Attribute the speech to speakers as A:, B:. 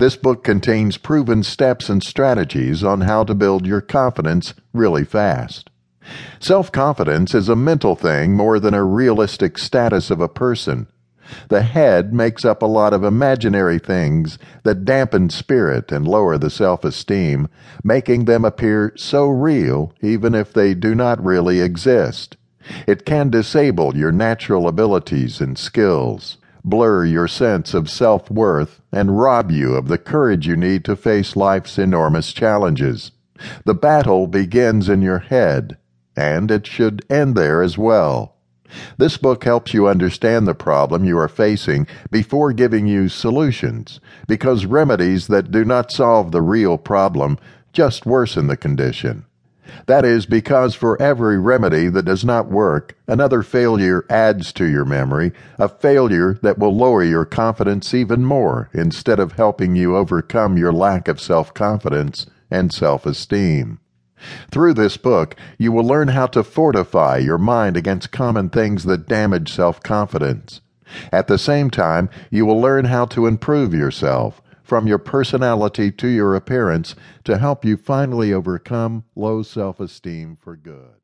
A: This book contains proven steps and strategies on how to build your confidence really fast. Self confidence is a mental thing more than a realistic status of a person. The head makes up a lot of imaginary things that dampen spirit and lower the self esteem, making them appear so real even if they do not really exist. It can disable your natural abilities and skills, blur your sense of self worth, and rob you of the courage you need to face life's enormous challenges. The battle begins in your head, and it should end there as well. This book helps you understand the problem you are facing before giving you solutions, because remedies that do not solve the real problem just worsen the condition. That is because for every remedy that does not work, another failure adds to your memory, a failure that will lower your confidence even more instead of helping you overcome your lack of self confidence and self esteem. Through this book, you will learn how to fortify your mind against common things that damage self confidence. At the same time, you will learn how to improve yourself, from your personality to your appearance, to help you finally overcome low self esteem for good.